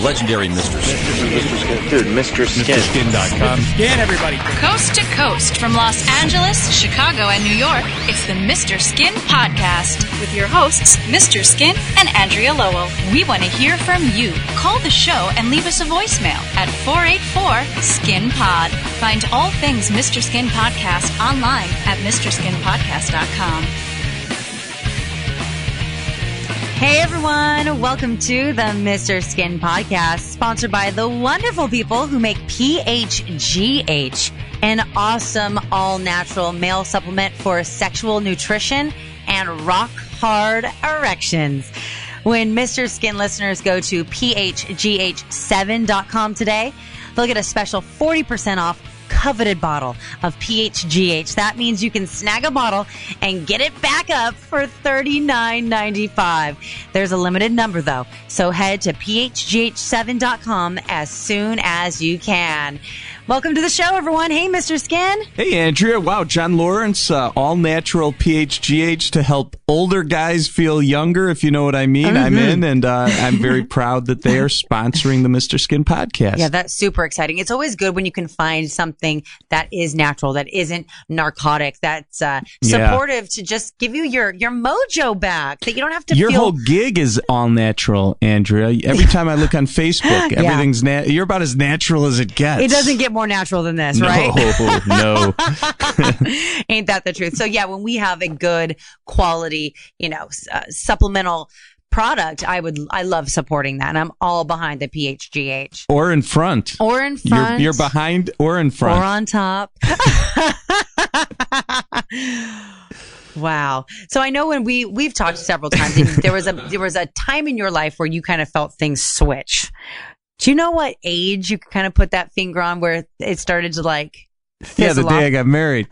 legendary Mr. Skin. Mister Dude, Mr. Skin. MrSkin.com. Skin everybody. Coast to coast from Los Angeles, Chicago, and New York, it's the Mr. Skin Podcast with your hosts, Mr. Skin and Andrea Lowell. We want to hear from you. Call the show and leave us a voicemail at 484 Skin Pod. Find all things Mr. Skin Podcast online at MrSkinPodcast.com. Hey everyone, welcome to the Mr. Skin podcast, sponsored by the wonderful people who make PHGH, an awesome all natural male supplement for sexual nutrition and rock hard erections. When Mr. Skin listeners go to PHGH7.com today, they'll get a special 40% off coveted bottle of PHGH. That means you can snag a bottle and get it back up for $39.95. There's a limited number though, so head to PHGH7.com as soon as you can. Welcome to the show, everyone. Hey, Mr. Skin. Hey, Andrea. Wow, John Lawrence, uh, all natural PHGH to help older guys feel younger, if you know what I mean. I'm Mm-hmm. in, and uh, I'm very proud that they are sponsoring the Mr. Skin podcast. Yeah, that's super exciting. It's always good when you can find something that is natural, that isn't narcotic, that's uh, Yeah. supportive to just give you your your mojo back. That you don't have to Your feel. whole gig is all natural, Andrea. Every time I look on Facebook, Yeah. everything's you're about as natural as it gets. it doesn't get more natural than this, no, right? no. Ain't that the truth? So yeah, when we have a good quality, you know, uh, supplemental product, I would, I love supporting that, and I'm all behind the PHGH. Or in front. Or in You're, front, you're behind or in front. or on top. wow. So I know when we we've talked several times, there was a there was a time in your life where you kind of felt things switch. Do you know what age you could kind of put that finger on where it started to like? yeah, the fizzle day off? I got married.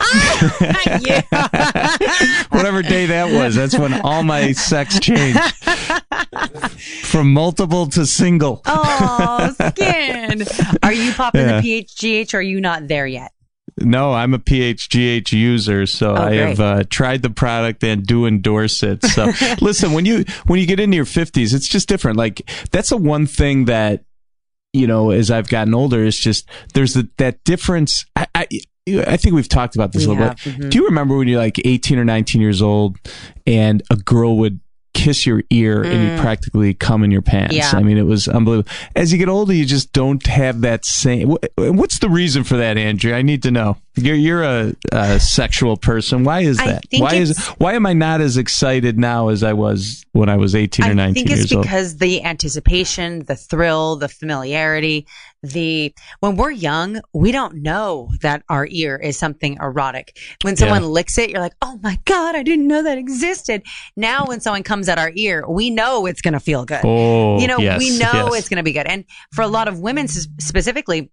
yeah. Whatever day that was, that's when all my sex changed from multiple to single. Oh, skin. Are you popping Yeah. the PHGH or are you not there yet? No, I'm a PHGH user, so Oh, I have uh, tried the product and do endorse it. So listen, when you when you get into your 50s, it's just different. Like that's the one thing that you know, as I've gotten older, it's just there's the, that difference. I, I I think we've talked about this We a little have, bit. mhm. Do you remember when you're like 18 or 19 years old and a girl would kiss your ear and you practically come in your pants? Mm. Yeah. I mean, it was unbelievable. As you get older, you just don't have that same. What's the reason for that, Andrea? I need to know. You're you're a, a sexual person. Why is that? Why is why am I not as excited now as I was when I was 18 or I 19 think it's years old? because the anticipation, the thrill, the familiarity, the when we're young, we don't know that our ear is something erotic. When someone Yeah. licks it, you're like, "Oh my god, I didn't know that existed." Now when someone comes at our ear, we know it's going to feel good. Oh, you know, yes, we know yes. it's going to be good. And for a lot of women specifically,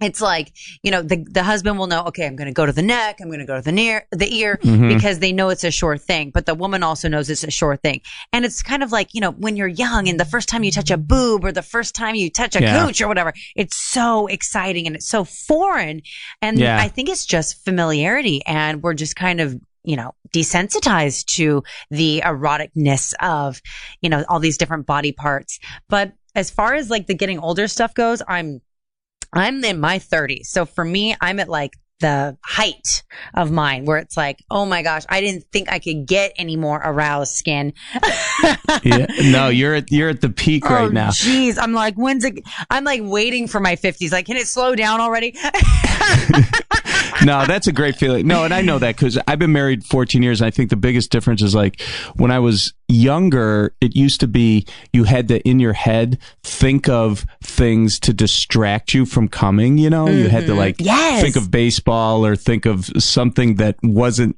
it's like, you know, the, the husband will know, okay, I'm going to go to the neck. I'm going to go to the near, the ear Mhm. because they know it's a sure thing. But the woman also knows it's a sure thing. And it's kind of like, you know, when you're young and the first time you touch a boob or the first time you touch a Yeah. cooch or whatever, it's so exciting and it's so foreign. And Yeah. I think it's just familiarity and we're just kind of, you know, desensitized to the eroticness of, you know, all these different body parts. But as far as like the getting older stuff goes, I'm, I'm in my 30s. So for me, I'm at like the height of mine where it's like, oh my gosh, I didn't think I could get any more aroused skin. yeah, no, you're at you're at the peak right oh, now. Jeez. I'm like, when's it? I'm like waiting for my 50s. Like, can it slow down already? no, that's a great feeling. No, and I know that because I've been married 14 years. And I think the biggest difference is like when I was younger, it used to be you had to, in your head, think of things to distract you from coming. You know, you had to like Mm-hmm. Yes. think of baseball or think of something that wasn't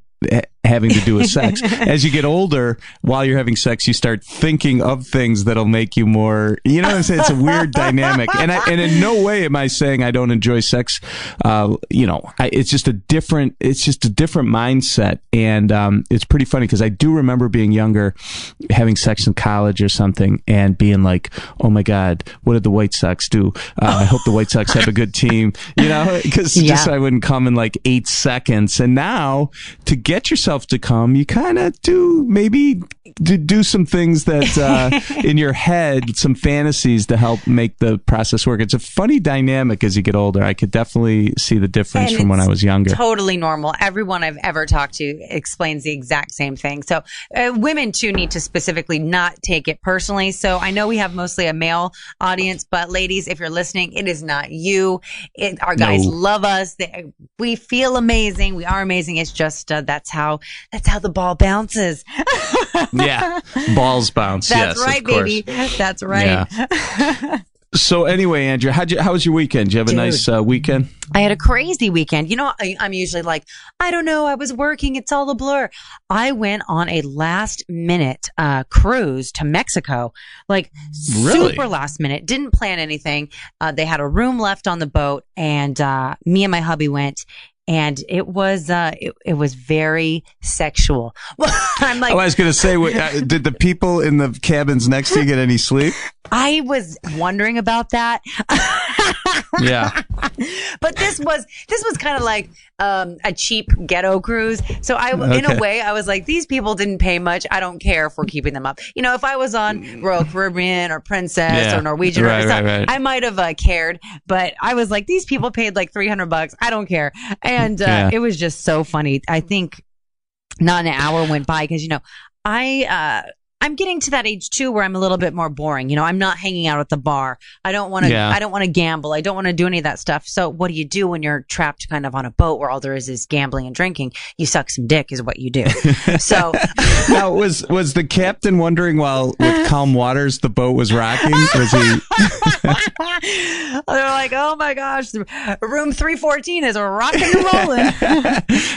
having to do with sex. As you get older, while you're having sex, you start thinking of things that'll make you more, you know what I'm saying? It's a weird dynamic. And I, and in no way am I saying I don't enjoy sex. Uh, you know, I, it's just a different, it's just a different mindset. And, um, it's pretty funny because I do remember being younger, having sex in college or something and being like, oh my God, what did the White Sox do? Uh, I hope the White Sox have a good team, you know, because Yeah. just so I wouldn't come in like eight seconds. And now to get yourself to come, you kind of do maybe do, do some things that uh, in your head, some fantasies to help make the process work. It's a funny dynamic as you get older. I could definitely see the difference And from when I was younger. Totally normal. Everyone I've ever talked to explains the exact same thing. So uh, women too need to specifically not take it personally. So I know we have mostly a male audience, but ladies, if you're listening, it is not you. It, our guys No. love us. They, we feel amazing. We are amazing. It's just uh, that's how that's how the ball bounces. yeah, balls bounce. That's yes, right, of course. baby. That's right. So anyway, Andrea, how'd you, how was your weekend? Did you have a Dude. nice uh, weekend? I had a crazy weekend. You know, I, I'm usually like, I don't know, I was working, it's all a blur. I went on a last minute uh, cruise to Mexico, like Really? super last minute. Didn't plan anything. Uh, they had a room left on the boat, and uh, me and my hubby went. And it was uh, it, it was very sexual. I'm like, oh, I was going to say, wait, uh, did the people in the cabins next to you get any sleep? I was wondering about that. Yeah. but this was this was kind of like um, a cheap ghetto cruise. So I, in a way, I was like, these people didn't pay much. I don't care if we're keeping them up. You know, if I was on Royal Caribbean or Princess Yeah. or Norwegian, Right, or right, something, right. I might have uh, cared. But I was like, these people paid like three hundred bucks. I don't care. And uh, Yeah. it was just so funny. I think not an hour went by because you know I. Uh, I'm getting to that age too where I'm a little bit more boring. You know, I'm not hanging out at the bar. I don't want to. Yeah. I don't want to gamble. I don't want to do any of that stuff. So, what do you do when you're trapped kind of on a boat where all there is is gambling and drinking? You suck some dick, is what you do. so, now, was was the captain wondering while with calm waters the boat was rocking? Was he? they're like, "Oh my gosh, room 314 is rocking and rolling."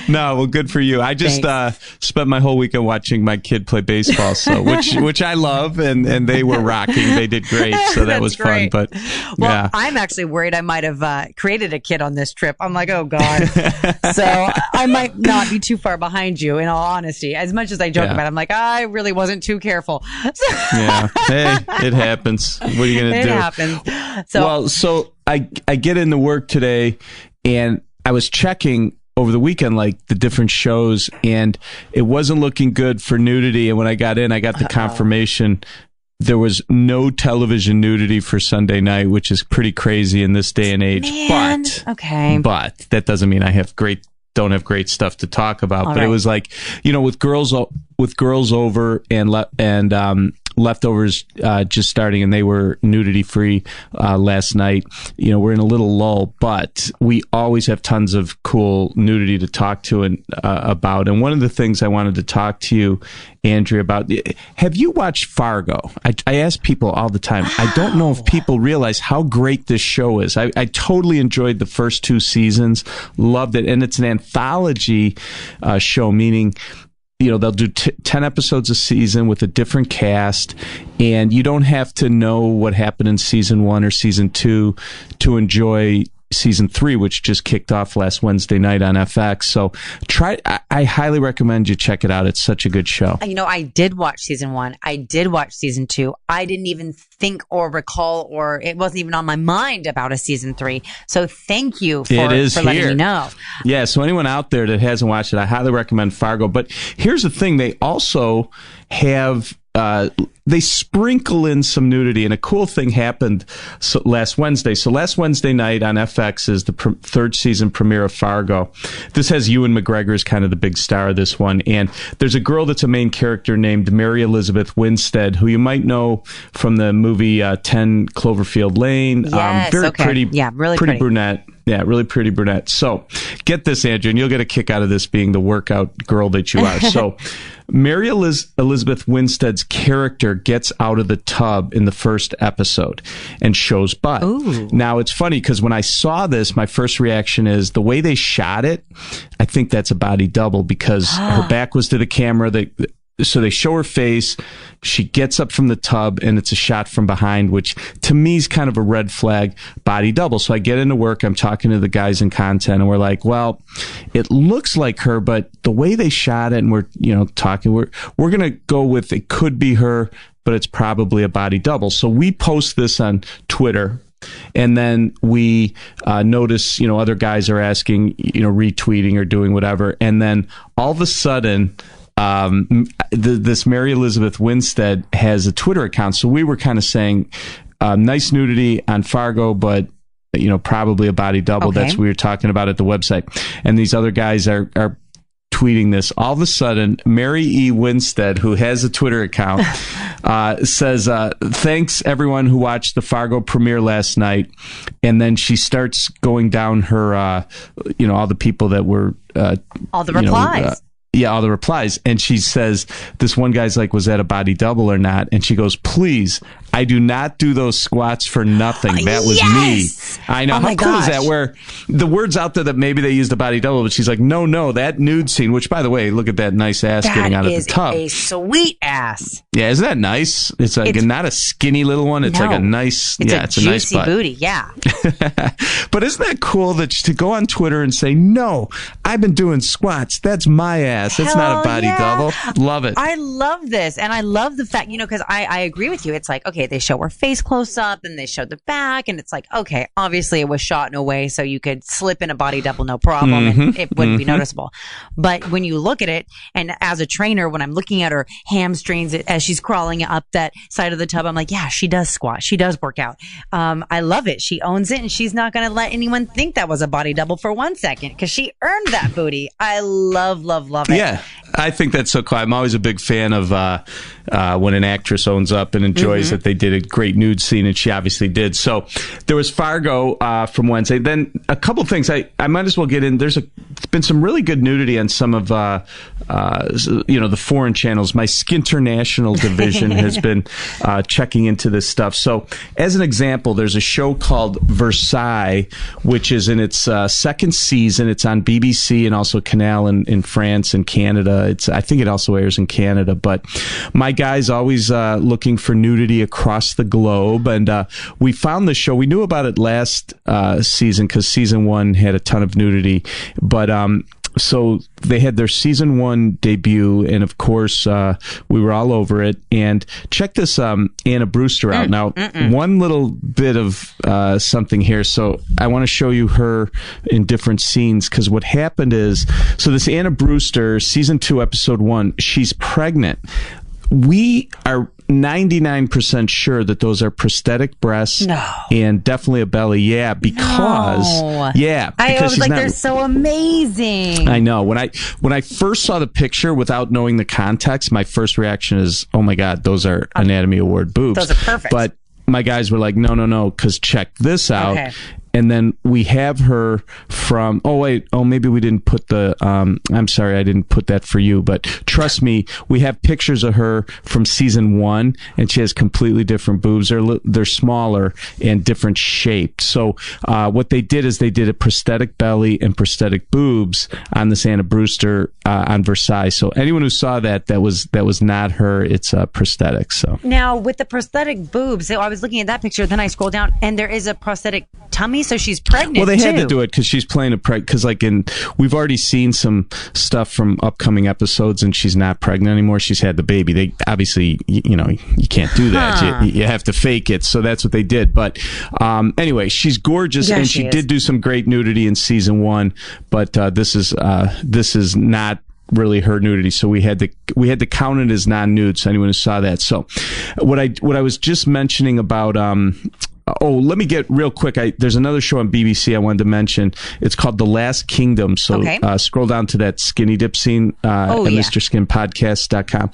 no, well, good for you. I just uh, spent my whole weekend watching my kid play baseball, so which which I love, and and they were rocking. They did great, so that was great. fun. But Well, yeah, I'm actually worried I might have uh, created a kid on this trip. I'm like, oh god. so I might not be too far behind you. In all honesty, as much as I joke Yeah. about, it, I'm like, I really wasn't too careful. Yeah. Hey, it happens. What are you gonna it do? It happens. So well, so I I get into work today, and I was checking over the weekend like the different shows, and it wasn't looking good for nudity. And when I got in, I got the confirmation there was no television nudity for Sunday night, which is pretty crazy in this day and age. man, But okay. but that doesn't mean I have great don't have great stuff to talk about. All but it was like you know with girls with girls over and le- and um, leftovers uh, just starting and they were nudity free uh, last night. You know we're in a little lull, but we always have tons of cool nudity to talk to and uh, about. And one of the things I wanted to talk to you, Andrea, about have you watched Fargo? I, I ask people all the time. I don't know if people realize how great this show is. I, I totally enjoyed the first two seasons, loved it, and it's an anthology uh, show, meaning you know they'll do t- 10 episodes a season with a different cast and you don't have to know what happened in season 1 or season 2 to enjoy season 3 which just kicked off last Wednesday night on FX so try I, I highly recommend you check it out it's such a good show you know, I did watch season one. I did watch season two. I didn't even think or recall, or it wasn't even on my mind about a season three. So thank you for, It is for letting here. me know. Yeah, so anyone out there that hasn't watched it, I highly recommend Fargo. But here's the thing: they also have uh, they sprinkle in some nudity, and a cool thing happened so, last Wednesday. So last Wednesday night on FX is the pr- third season premiere of Fargo. This has Ewan McGregor as kind of the big star of this one, and there's a girl that's a main character named Mary Elizabeth Winstead, who you might know from the movie uh, Ten Cloverfield Lane. Yes, very okay. pretty, Yeah, really pretty pretty. brunette. Yeah, really pretty brunette. So, get this, Andrea, and you'll get a kick out of this being the workout girl that you are. So, Mary Eliz- Elizabeth Winstead's character gets out of the tub in the first episode and shows butt. Now, it's funny because when I saw this, my first reaction is the way they shot it. I think that's a body double because her back was to the camera. They, so they show her face. She gets up from the tub and it's a shot from behind, which to me is kind of a red flag body double. So I get into work. I'm talking to the guys in content and we're like, well, it looks like her, but the way they shot it and we're, you know, talking, we're, we're going to go with it could be her, but it's probably a body double. So we post this on Twitter and then we uh, notice, you know, other guys are asking, you know, retweeting or doing whatever, and then all of a sudden. Um, the, this Mary Elizabeth Winstead has a Twitter account, so we were kind of saying, um, nice nudity on Fargo, but you know, probably a body double. Okay. That's what we were talking about at the website. And these other guys are, are tweeting this. All of a sudden, Mary E. Winstead, who has a Twitter account, uh, says, uh, thanks everyone who watched the Fargo premiere last night. And then she starts going down her, uh, you know, all the people that were, uh, All the you know, replies. uh, yeah, all the replies. And she says, this one guy's like, was that a body double or not? And she goes, please, I do not do those squats for nothing. Uh, that was Yes! me. I know. Oh How cool is that? Where the word's out there that maybe they used a body double, but she's like, no, no, that nude scene, which by the way, look at that nice ass getting out of the tub. a sweet ass. yeah, isn't that nice? It's like It's- not a skinny little one. It's like a nice, It's yeah, a it's a juicy nice butt. booty. Yeah. but isn't that cool that to go on Twitter and say, no, I've been doing squats. That's my ass. That's not a body yeah. double. Love it. I love this. And I love the fact, you know, because I, I agree with you. It's like, okay, they show her face close up and they show the back. And it's like, okay, obviously it was shot in a way so you could slip in a body double, no problem. Mm-hmm. And it wouldn't be noticeable. But when you look at it, and as a trainer, when I'm looking at her hamstrings as she's crawling up that side of the tub, I'm like, yeah, she does squat. She does work out. Um, I love it. She owns it and she's not going to let anyone think that was a body double for one second because she earned that booty. I love, love, love it. Yeah, I think that's so cool. I'm always a big fan of uh, uh, when an actress owns up and enjoys Mm-hmm. that they did a great nude scene, and she obviously did. So there was Fargo uh, from Wednesday. Then a couple things I, I might as well get in. There's a been some really good nudity on some of uh, uh, you know the foreign channels. My Skinternational division has been uh, checking into this stuff. So as an example, there's a show called Versailles, which is in its uh, second season. It's on BBC and also Canal in, in France and Canada. It's I think it also airs in Canada. But my guy's always uh, looking for nudity across the globe, and uh, we found the show. We knew about it last uh, season because season one had a ton of nudity, but um, so they had their season one debut, and of course, uh, we were all over it. And check this um, Anna Brewster out. now, one little bit of uh, something here. So I want to show you her in different scenes because what happened is so this Anna Brewster, season two, episode one, she's pregnant. We are 99% sure that those are prosthetic breasts No. and definitely a belly. Yeah, because No. yeah, I because was like, not- they're so amazing. I know. When I when I first saw the picture without knowing the context, my first reaction is, "Oh my god, those are Anatomy Award boobs." Those are perfect. But my guys were like, "No, no, no," because check this out. Okay. And then we have her from. Oh wait. Oh maybe we didn't put the. Um, I'm sorry, I didn't put that for you. But trust me, we have pictures of her from season one, and she has completely different boobs. They're they're smaller and different shaped. So uh, what they did is they did a prosthetic belly and prosthetic boobs on this Anna Brewster uh, on Versailles. So anyone who saw that, that was that was not her. It's a prosthetic. So. now with the prosthetic boobs, so I was looking at that picture, then I scroll down, and there is a prosthetic tummy, so she's pregnant. Well, they had to do it because she's playing a preg. Because like in, we've already seen some stuff from upcoming episodes, and she's not pregnant anymore. She's had the baby. They obviously, you, you know, you can't do that. Huh. You, you have to fake it. So that's what they did. But um, anyway, she's gorgeous, Yeah, and she she did do some great nudity in season one. But uh, this is uh, this is not really her nudity so we had to we had to count it as non-nude so anyone who saw that so what i what i was just mentioning about um Oh, let me get real quick. I, there's another show on BBC I wanted to mention. It's called The Last Kingdom. So Okay. uh, scroll down to that skinny dip scene uh, Oh, at yeah. MrSkinPodcast.com.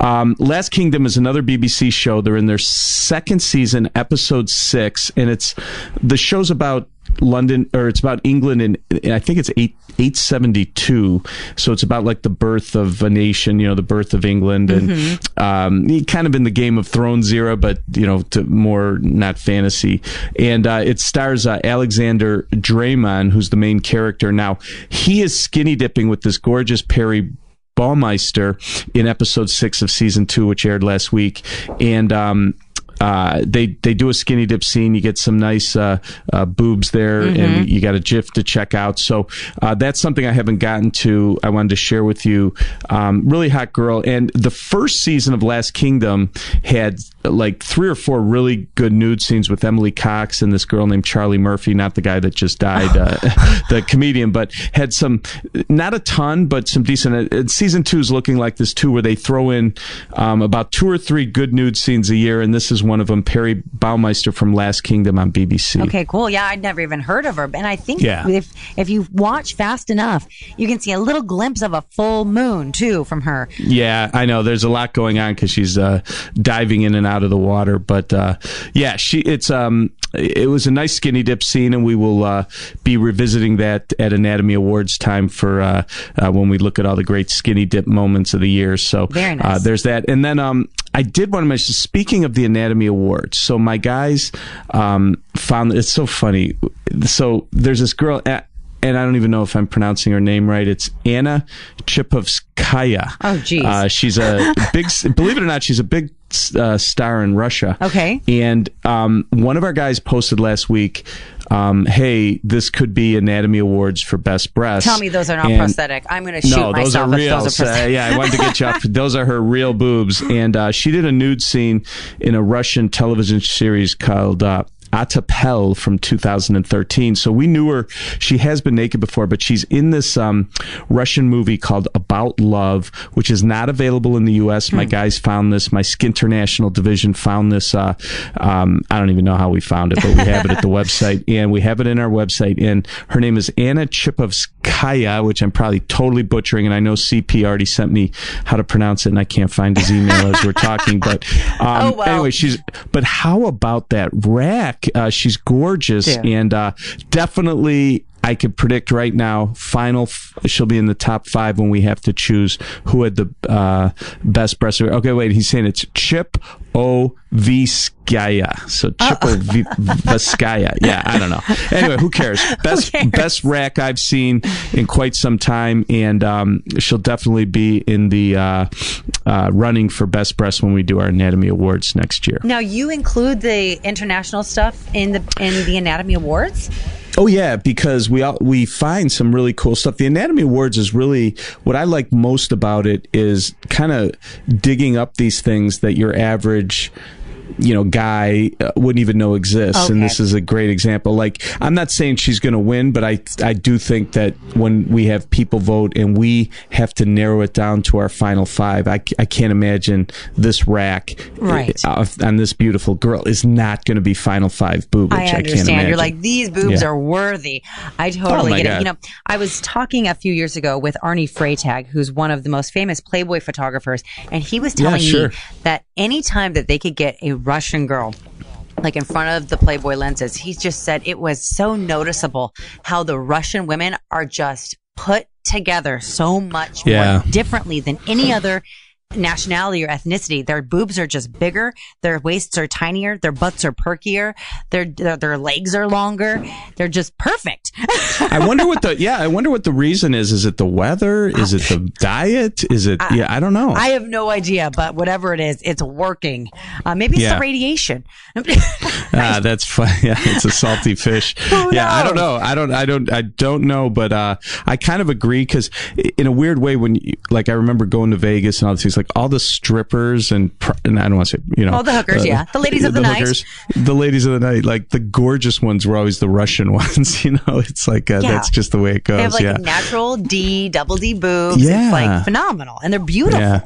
Um, Last Kingdom is another BBC show. They're in their second season, episode six, and it's the show's about London, or it's about England, and I think it's eight eight seventy two. So it's about like the birth of a nation, you know, the birth of England, and um, kind of in the Game of Thrones era, but you know, to more not fantasy. And uh, it stars uh, Alexander Dreymon, who's the main character. Now he is skinny dipping with this gorgeous Peri. Baumeister in episode six of season two, which aired last week, and um, uh, they they do a skinny dip scene. You get some nice uh, uh, boobs there, and you got a GIF to check out. So uh, that's something I haven't gotten to. I wanted to share with you. Um, really hot girl, and the first season of Last Kingdom had like three or four really good nude scenes with Emily Cox and this girl named Charlie Murphy, not the guy that just died, uh, the comedian, but had some, not a ton, but some decent. Uh, season two is looking like this too, where they throw in um, about two or three good nude scenes a year, and this is one of them. Peri Baumeister from Last Kingdom on BBC. Okay, cool. Yeah, I'd never even heard of her, and I think Yeah. if if you watch fast enough, you can see a little glimpse of a full moon too from her. Yeah, I know. There's a lot going on because she's uh, diving in and out of the water. But uh, yeah, she it's um it was a nice skinny dip scene, and we will uh, be revisiting that at Anatomy Awards time for uh, uh, when we look at all the great skinny dip moments of the year. So Very nice. uh, there's that, and then um. I did want to mention, speaking of the Anatomy Awards, so my guys um, found it's so funny. So there's this girl, and I don't even know if I'm pronouncing her name right. It's Anna Chipovskaya. Oh, geez. Uh, she's a big, believe it or not, she's a big uh, star in Russia. Okay. And um, one of our guys posted last week, um, "Hey, this could be Anatomy Awards for Best Breast." Tell me those are not And- prosthetic. I'm going to shoot no, those are myself real. those are So, prosthetic. yeah, I wanted to get you up. Those are her real boobs, and uh, she did a nude scene in a Russian television series called. Uh, Ottepel from 2013. So we knew her. She has been naked before, but she's in this um, Russian movie called About Love, which is not available in the U.S. Hmm. My guys found this. My Skin International division found this. Uh, um, I don't even know how we found it, but we have it at the website, and we have it in our website. And her name is Anna Chipovskaya, which I'm probably totally butchering. And I know CP already sent me how to pronounce it, and I can't find his email as we're talking. But um, Oh, well. anyway, she's. But how about that rack? Uh, she's gorgeous, Yeah. and uh, definitely. I could predict right now. Final, f- she'll be in the top five when we have to choose who had the uh, best breast. Okay, wait. He's saying it's Chip O Viskaya. So Chip O V- Viskaya. Yeah, I don't know. Anyway, who cares? Best cares? best rack I've seen in quite some time, and um, she'll definitely be in the uh, uh, running for best breast when we do our anatomy awards next year. Now you include the international stuff in the in the Anatomy Awards. Oh yeah, because we all, we find some really cool stuff. The Anatomy Awards is really what I like most about it is kind of digging up these things that your average you know guy uh, wouldn't even know exists and this is a great example like i'm not saying she's going to win but i i do think that when we have people vote and we have to narrow it down to our final five i, I can't imagine this rack Right. uh, on this beautiful girl is not going to be final five boobage I i, can't understand. imagine You're like these boobs Yeah. are worthy. I totally Oh, get it. You know, I was talking a few years ago with Arny Freytag, who's one of the most famous Playboy photographers, and he was Yeah, telling sure. me that anytime that they could get a Russian girl like in front of the Playboy lenses, he just said it was so noticeable how the Russian women are just put together so much Yeah. more differently than any other nationality or ethnicity. Their boobs are just bigger, their waists are tinier, their butts are perkier, their their, their legs are longer. They're just perfect. I wonder what the yeah. I wonder what the reason is. Is it the weather? Is it the diet? Is it yeah? I don't know. I have no idea, but whatever it is, it's working. Uh, maybe it's Yeah. the radiation. ah, that's funny. Yeah, it's a salty fish. Who yeah, I don't know. I don't. I don't. I don't know. But uh, I kind of agree because in a weird way, when you, like I remember going to Vegas and all these things, like all the strippers and pr- and I don't want to say you know all the hookers, yeah. The ladies of the night. the ladies of the night, like the gorgeous ones were always the Russian ones. You know, it's like uh, Yeah. that's just the way it goes. They have like yeah. natural D, double D boobs. Yeah. It's like phenomenal, and they're beautiful. Yeah.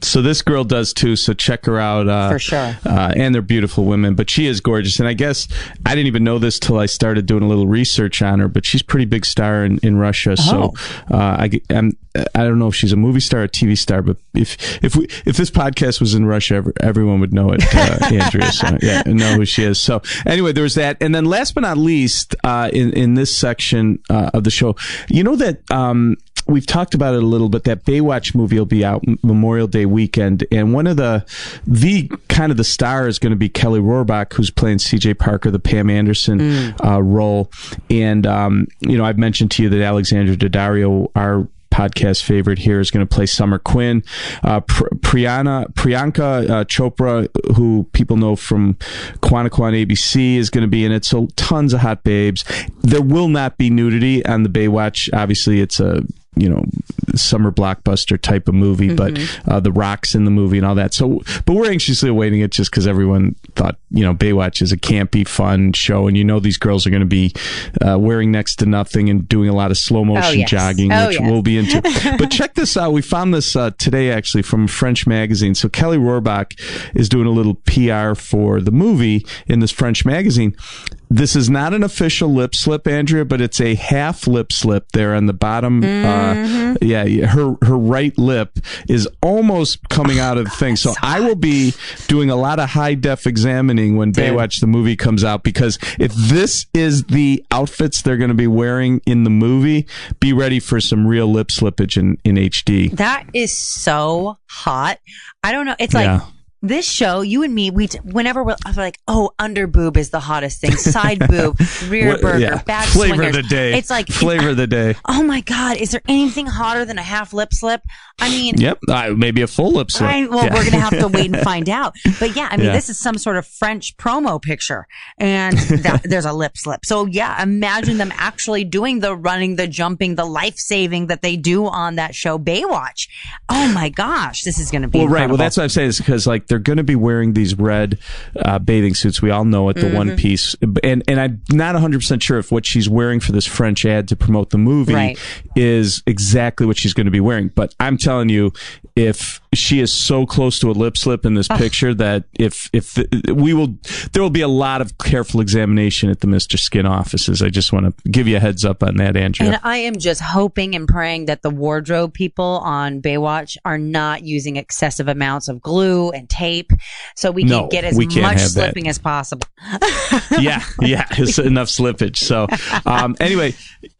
So this girl does too. So check her out uh, For sure. Uh, and they're beautiful women, but she is gorgeous. And I guess I didn't even know this till I started doing a little research on her. But she's a pretty big star in, in Russia. So Oh. uh, I I'm, I don't know if she's a movie star or TV star, but if if we if this podcast was in Russia, ev- everyone would know it. Uh, Andrea, so yeah, know who she is. So anyway, there was that, and then last but not least, uh, in in this section uh, of the show, you know that. Um, We've talked about it a little bit. That Baywatch movie will be out M- Memorial Day weekend, and one of the the kind of the star is going to be Kelly Rohrbach, who's playing C.J. Parker, the Pam Anderson uh, role. And um, you know, I've mentioned to you that Alexandra Daddario, our podcast favorite here, is going to play Summer Quinn. Uh, Pr- Priyana, Priyanka uh, Chopra, who people know from Quantico on ABC, is going to be in it. So tons of hot babes. There will not be nudity on the Baywatch. Obviously, it's a you know summer blockbuster type of movie but uh, the rocks in the movie and all that. So but we're anxiously awaiting it just because everyone thought you know baywatch is a campy fun show and you know these girls are going to be uh, wearing next to nothing and doing a lot of slow motion yes. jogging Oh, which yes. we'll be into. But check this out. We found this uh, today actually from a french magazine. So kelly rohrbach is doing a little pr for the movie in this french magazine this is not an official lip slip, Andrea, but it's a half lip slip there on the bottom. Uh, yeah, yeah, her her right lip is almost coming out of the thing. So I will be doing a lot of high def examining when Baywatch the movie comes out because if this is the outfits they're going to be wearing in the movie, be ready for some real lip slippage in in HD. That is so hot. I don't know. It's like Yeah. This show, you and me, we whenever we're, we're like, oh, under boob is the hottest thing, side boob, rear burger, yeah. back flavor swingers. of the day. It's like flavor of the day. Oh my god, is there anything hotter than a half lip slip? I mean, Yep, uh, maybe a full lip slip. I, well, Yeah. we're gonna have to wait and find out. But yeah, I mean, Yeah. this is some sort of French promo picture, and that, there's a lip slip. So yeah, imagine them actually doing the running, the jumping, the life saving that they do on that show Baywatch. Oh my gosh, this is gonna be Well, right. Well, that's what I'm saying is because like they're going to be wearing these red uh, bathing suits. We all know it, the Mm-hmm. one piece, and and I'm not 100 percent sure if what she's wearing for this French ad to promote the movie Right. is exactly what she's going to be wearing. But I'm telling you, if she is so close to a lip slip in this picture that if if we will, there will be a lot of careful examination at the Mr. Skin offices. I just want to give you a heads up on that, Andrea. And I am just hoping and praying that the wardrobe people on Baywatch are not using excessive amounts of glue and tape so we No, can get as much have that. slipping as possible. yeah, yeah, it's enough slippage. So, um, anyway,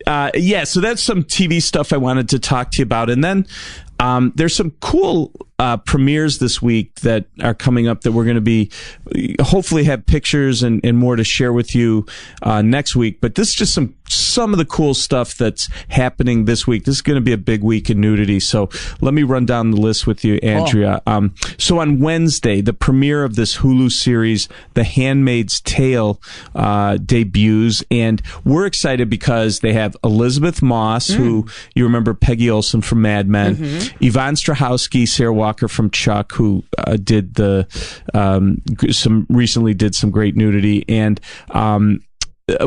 uh, yeah, so that's some TV stuff I wanted to talk to you about, and then um, there's some cool uh, premieres this week that are coming up that we're going to be hopefully have pictures and, and more to share with you uh, next week. But this is just some some of the cool stuff that's happening this week. This is going to be a big week in nudity. So let me run down the list with you, Andrea. Um, so on Wednesday, the premiere of this Hulu series, The Handmaid's Tale, uh, debuts, and we're excited because they have Elisabeth Moss, who you remember Peggy Olson from Mad Men, Yvonne Strahovski, Sarah Walker from Chuck, who uh, did the um, some recently did some great nudity, and um,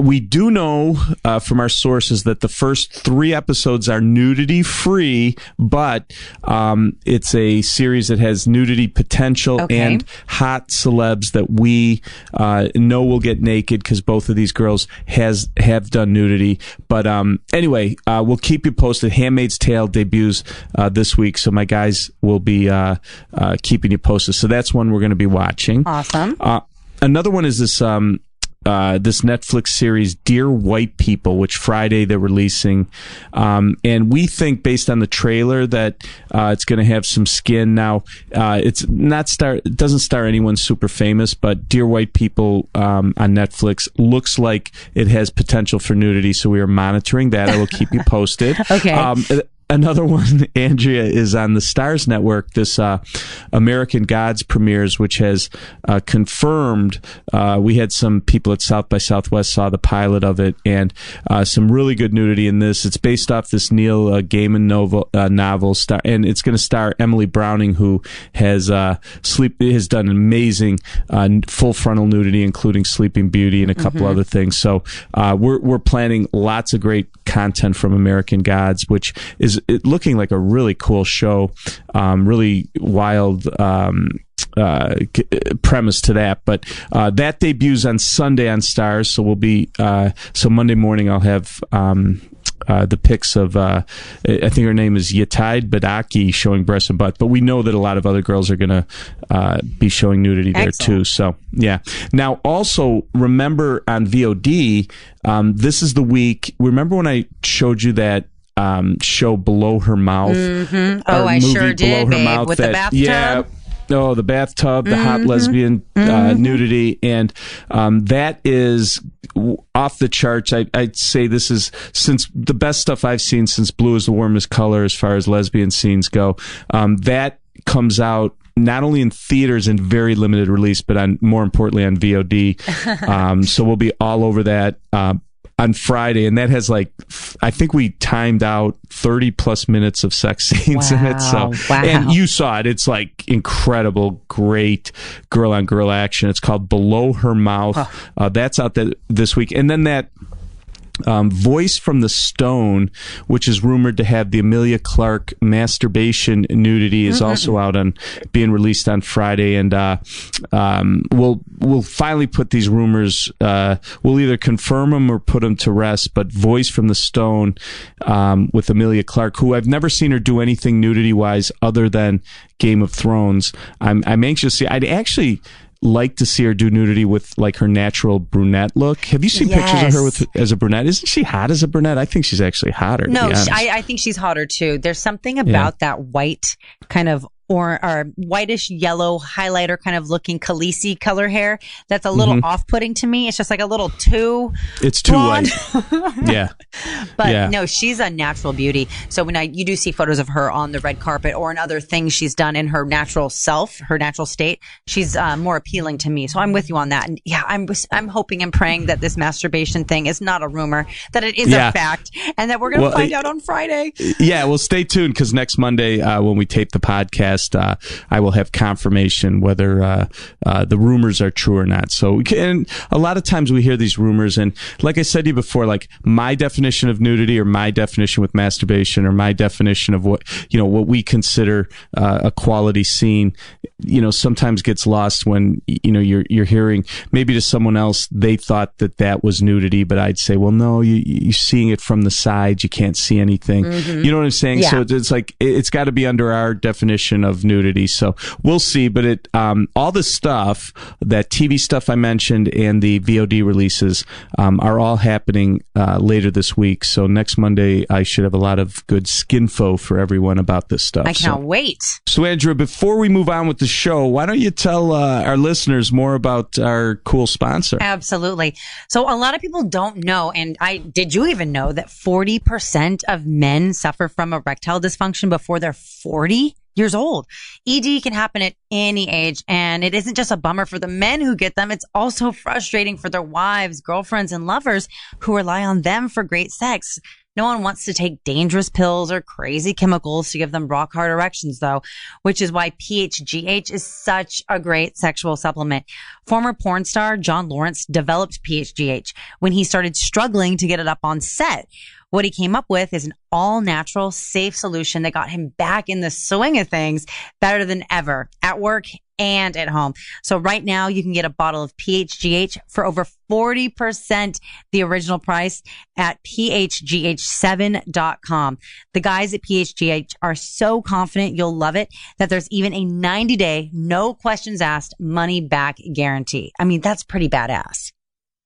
we do know uh, from our sources that the first three episodes are nudity free, but um, it's a series that has nudity potential Okay. and hot celebs that we uh, know will get naked because both of these girls has have done nudity. But um, anyway, uh, we'll keep you posted. Handmaid's Tale debuts uh, this week, so my guys will be uh, uh, keeping you posted. So that's one we're going to be watching. Awesome. Uh, another one is this um, uh, this Netflix series, Dear White People, which Friday they're releasing, um, and we think based on the trailer that uh, it's going to have some skin. Now, uh, it's not star, it doesn't star anyone super famous, but Dear White People um, on Netflix looks like it has potential for nudity, so we are monitoring that. I will keep you posted. Okay. Um, Another one, Andrea, is on the Starz Network. This uh, American Gods premieres, which has uh, confirmed. Uh, we had some people at South by Southwest saw the pilot of it, and uh, some really good nudity in this. It's based off this Neil uh, Gaiman novel, uh, novel, star, and it's going to star Emily Browning, who has uh, sleep has done amazing uh, full frontal nudity, including Sleeping Beauty and a couple other things. So uh, we're we're planning lots of great content from American Gods, which is it looking like a really cool show, um, really wild. Um, uh, premise to that, but uh, that debuts on Sunday on Starz, so we'll be uh, so Monday morning I'll have um, uh, the pics of uh, I think her name is Yetide Badaki showing breast and butt, but we know that a lot of other girls are going to uh, be showing nudity there too. So yeah. Now also remember on VOD, um, this is the week. Remember when I showed you that. Um, show below her mouth. Oh, or I sure did, Below Her babe, Mouth with the that- bathtub. Yeah, Oh, the bathtub, the hot Mm-hmm. lesbian uh, nudity, and um, that is off the charts. I, I'd say this is since the best stuff I've seen since Blue is the warmest color as far as lesbian scenes go. Um, that comes out not only in theaters in very limited release, but on more importantly on VOD. um, so we'll be all over that. Uh, on Friday, and that has like I think we timed out thirty plus minutes of sex scenes in it. So, Wow, wow. and you saw it; it's like incredible, great girl on girl action. It's called Below Her Mouth. Uh, that's out that this week, and then that um, Voice from the Stone, which is rumored to have the Emilia Clarke masturbation nudity, is also out on being released on Friday, and uh, um, we'll we'll finally put these rumors. Uh, we'll either confirm them or put them to rest. But Voice from the Stone um, with Emilia Clarke, who I've never seen her do anything nudity wise other than Game of Thrones. I'm I'm anxious to see. I'd actually like to see her do nudity with like her natural brunette look. Have you seen pictures of her with as a brunette? Isn't she hot as a brunette? I think she's actually hotter. No, be honest. sh- I, I think she's hotter too. There's something about that white kind of or, or whitish yellow highlighter kind of looking Khaleesi color hair that's a little Mm-hmm. off-putting to me. It's just like a little too it's too blonde. white. yeah. But Yeah. no, she's a natural beauty. So when I you do see photos of her on the red carpet or in other things she's done in her natural self, her natural state, she's uh, more appealing to me. So I'm with you on that. And yeah, I'm I'm hoping and praying that this masturbation thing is not a rumor, that it is Yeah. a fact, and that we're gonna Well, find out on Friday. Yeah, well, stay tuned because next Monday, uh, when we tape the podcast, uh, I will have confirmation whether uh, uh, the rumors are true or not. So, we can, a lot of times we hear these rumors, and like I said to you before, like my definition of nudity or my definition with masturbation or my definition of what you know what we consider uh, a quality scene, you know, sometimes gets lost when you know you're you're hearing maybe to someone else they thought that that was nudity, but I'd say, well, no, you you're seeing it from the side, you can't see anything. You know what I'm saying? Yeah. So it's like it's got to be under our definition of nudity. So we'll see. But it um, all the stuff that TV stuff I mentioned and the VOD releases um, are all happening uh, later this week. So next Monday I should have a lot of good skinfo for everyone about this stuff. I So- cannot wait. so, Andrea, before we move on with the show, why don't you tell uh, our listeners more about our cool sponsor? Absolutely. So a lot of people don't know, and I did you even know that 40% of men suffer from erectile dysfunction before they're 40 years old. ED can happen at any age, and it isn't just a bummer for the men who get them, it's also frustrating for their wives, girlfriends, and lovers who rely on them for great sex. No one wants to take dangerous pills or crazy chemicals to give them rock hard erections, though, which is why PHGH is such a great sexual supplement. Former porn star John Lawrence developed PHGH when he started struggling to get it up on set. What he came up with is an all natural, safe solution that got him back in the swing of things better than ever at work and at home. So right now you can get a bottle of PHGH for over 40% the original price at phgh7.com. The guys at PHGH are so confident you'll love it that there's even a 90 day, no questions asked money back guarantee. I mean, that's pretty badass.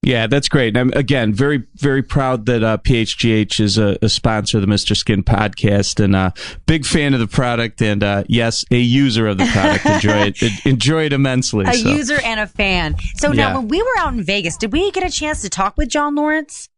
Yeah, that's great. And I'm again very, very proud that uh, PHGH is a, a sponsor of the Mr. Skin podcast and uh, big fan of the product. And uh, yes, a user of the product. Enjoy it. Enjoy it immensely. A so. user and a fan. So Yeah. now when we were out in Vegas, did we get a chance to talk with John Lawrence?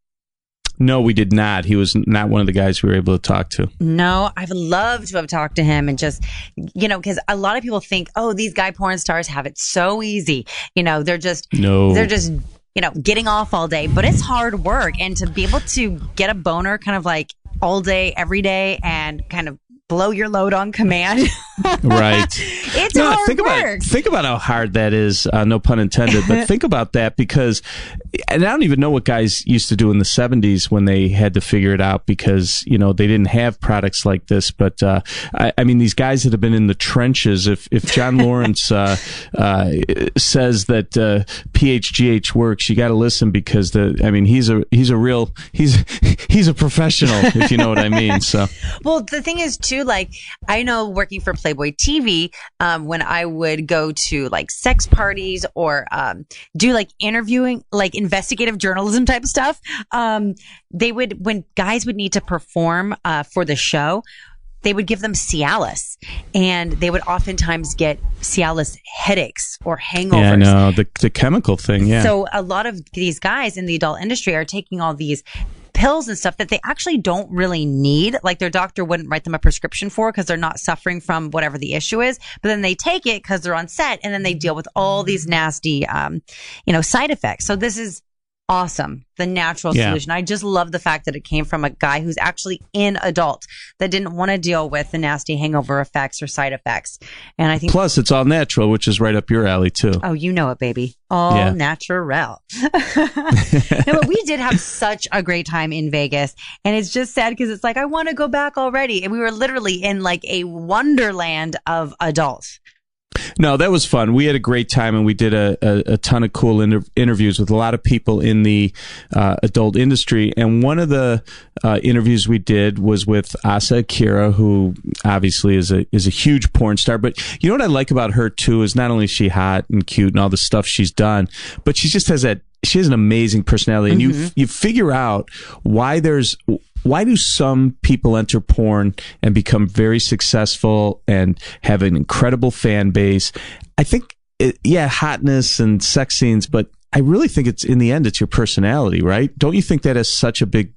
No, we did not. He was not one of the guys we were able to talk to. No, I would love to have talked to him and just, you know, because a lot of people think, oh, these guy porn stars have it so easy. You know, they're just, No. they're just, you know, getting off all day, but it's hard work. And to be able to get a boner kind of like all day, every day, and kind of blow your load on command, Right. it's No, hard think work. about think about how hard that is. Uh, no pun intended, but think about that because, and I don't even know what guys used to do in the '70s when they had to figure it out because you know they didn't have products like this. But uh, I, I mean, these guys that have been in the trenches. If if John Lawrence uh, uh, says that uh, PHGH works, you got to listen because the I mean he's a he's a real he's he's a professional if you know what I mean. So Well, the thing is too, like I know working for Playboy TV, um, when I would go to like sex parties or um, do like interviewing, like investigative journalism type of stuff, um, they would when guys would need to perform uh, for the show. they would give them Cialis, and they would oftentimes get Cialis headaches or hangovers. Yeah, I know the the chemical thing. Yeah. So a lot of these guys in the adult industry are taking all these pills and stuff that they actually don't really need. Like their doctor wouldn't write them a prescription for because they're not suffering from whatever the issue is. But then they take it because they're on set and then they deal with all these nasty, um, you know, side effects. So this is awesome. The natural Yeah. solution. I just love the fact that it came from a guy who's actually in adult that didn't want to deal with the nasty hangover effects or side effects. And I think Plus, it's all natural, which is right up your alley too. Oh, you know it, baby. All Yeah. natural. no, but we did have such a great time in Vegas. And it's just sad because it's like, I want to go back already. And we were literally in like a wonderland of adults. No, that was fun. We had a great time, and we did a, a, a ton of cool inter- interviews with a lot of people in the uh, adult industry. And one of the uh, interviews we did was with Asa Akira, who obviously is a is a huge porn star. But you know what I like about her too is not only is she hot and cute and all the stuff she's done, but she just has that. She has an amazing personality, and you you figure out why there's why do some people enter porn and become very successful and have an incredible fan base? I think, it, yeah, hotness and sex scenes, but I really think it's in the end, it's your personality, right? Don't you think that is such a big,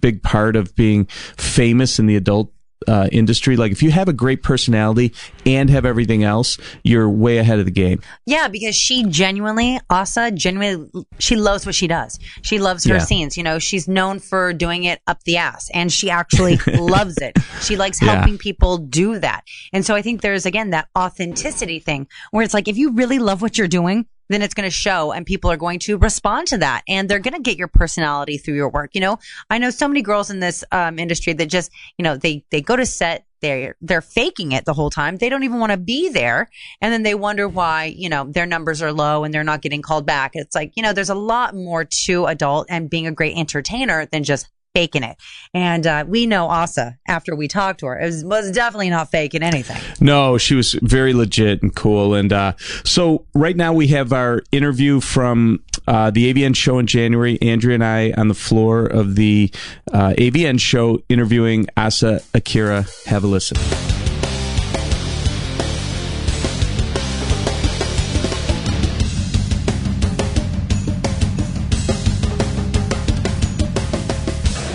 big part of being famous in the adult uh, industry? Like, if you have a great personality and have everything else, you're way ahead of the game. Yeah, because she genuinely, Asa, genuinely, she loves what she does. She loves her Yeah. scenes. You know, she's known for doing it up the ass and she actually loves it. She likes Yeah. helping people do that. And so I think there's again that authenticity thing where it's like, if you really love what you're doing, then it's going to show and people are going to respond to that and they're going to get your personality through your work. You know, I know so many girls in this um, industry that just, you know, they, they go to set, they're, they're faking it the whole time. They don't even want to be there. And then they wonder why, you know, their numbers are low and they're not getting called back. It's like, you know, there's a lot more to adult and being a great entertainer than just faking it. And, uh, we know Asa after we talked to her. It was, was definitely not faking anything. No, she was very legit and cool. And uh, so right now we have our interview from uh, the AVN show in January. Andrea and I on the floor of the uh, AVN show interviewing Asa Akira. Have a listen.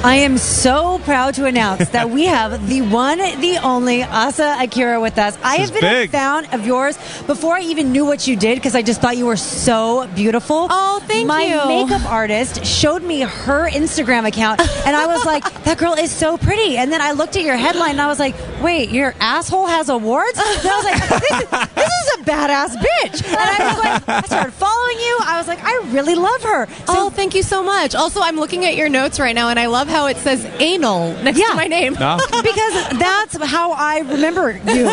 I am so proud to announce that we have the one, the only Asa Akira with us. I have been a fan of yours before I even knew what you did because I just thought you were so beautiful. Oh, thank My you. My makeup artist showed me her Instagram account, and I was like, "That girl is so pretty." And then I looked at your headline, and I was like, "Wait, your asshole has awards?" And I was like, "This is, this is a badass bitch." And I was like, I started following you. I was like, "I really love her." So oh, thank you so much. Also, I'm looking at your notes right now, and I love how it says anal next Yeah. to my name. because that's how I remember you.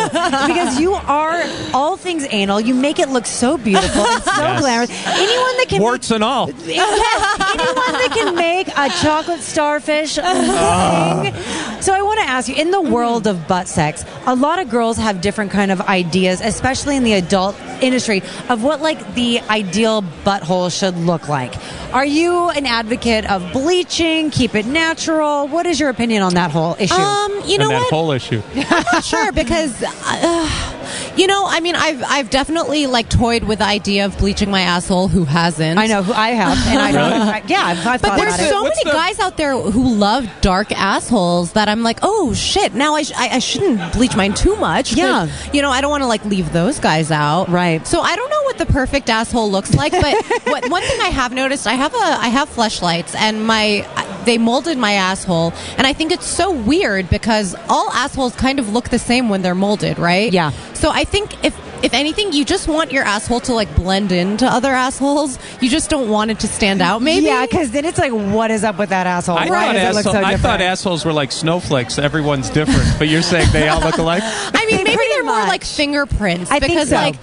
Because you are all things anal. You make it look so beautiful so glamorous. Anyone that can Warts and all. Yes, anyone that can make a chocolate starfish ah. sing. So I want to ask you, in the world of butt sex, a lot of girls have different kind of ideas, especially in the adult industry, of what like the ideal butthole should look like. Are you an advocate of bleaching? Keep it natural. What is your opinion on that whole issue? Um, you and know that what? whole issue. sure, because uh, you know, I mean, I've I've definitely like toyed with the idea of bleaching my asshole. Who hasn't? I know who I have, and I don't. I, yeah, I've, I've But there's about so What's many the- guys out there who love dark assholes that I'm like, oh shit! Now I, sh- I, I shouldn't bleach mine too much. Yeah. you know I don't want to like leave those guys out. Right. So I don't know what the perfect asshole looks like, but what, one thing I have noticed, I have a I have fleshlights, and my they molded my asshole, and I think it's so weird because all assholes kind of look the same when they're molded, right? Yeah. So I think if if anything, you just want your asshole to like blend into other assholes. You just don't want it to stand out. Maybe. Yeah, because then it's like, what is up with that asshole? I, Why thought, does it look asshole- so I thought assholes were like snowflakes. Everyone's different, but you're saying they all look alike. I mean, maybe Pretty they're more like fingerprints I think because so. like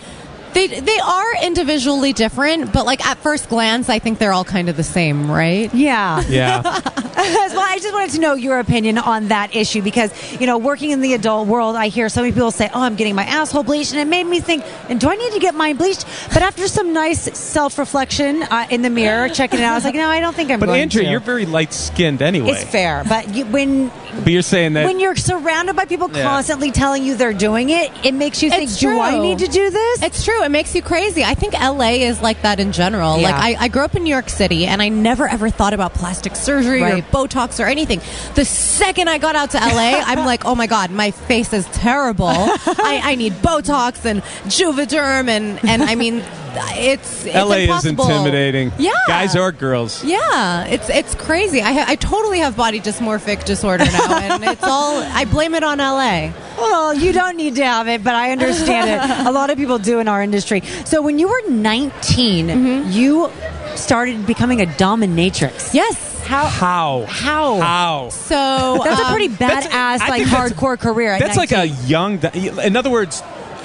they they are individually different, but like at first glance, I think they're all kind of the same, right? Yeah. Yeah. well, I just wanted to know your opinion on that issue because, you know, working in the adult world, I hear so many people say, oh, I'm getting my asshole bleached. And it made me think, and do I need to get mine bleached? But after some nice self reflection uh, in the mirror, checking it out, I was like, no, I don't think I'm But going Andrea, to. you're very light skinned anyway. It's fair, but you, when But you're saying that when you're surrounded by people Yeah. constantly telling you they're doing it, it makes you think, It's do I need to do this? It's true. It makes you crazy. I think LA is like that in general. Yeah. Like I, I grew up in New York City and I never ever thought about plastic surgery Right. or Botox or anything. The second I got out to LA, I'm like, oh my God, my face is terrible. I, I need Botox and Juvederm and, and I mean, it's, it's LA is intimidating. Yeah. Guys or girls. Yeah, it's it's crazy. I ha- I totally have body dysmorphic disorder now, and it's all I blame it on LA. Well, you don't need to have it, but I understand it. A lot of people do in our industry. So when you were 19, Mm-hmm. you started becoming a dominatrix. Yes. How? How? How? How? So That's a um, pretty badass, I like hardcore career. At That's like a young. In other words,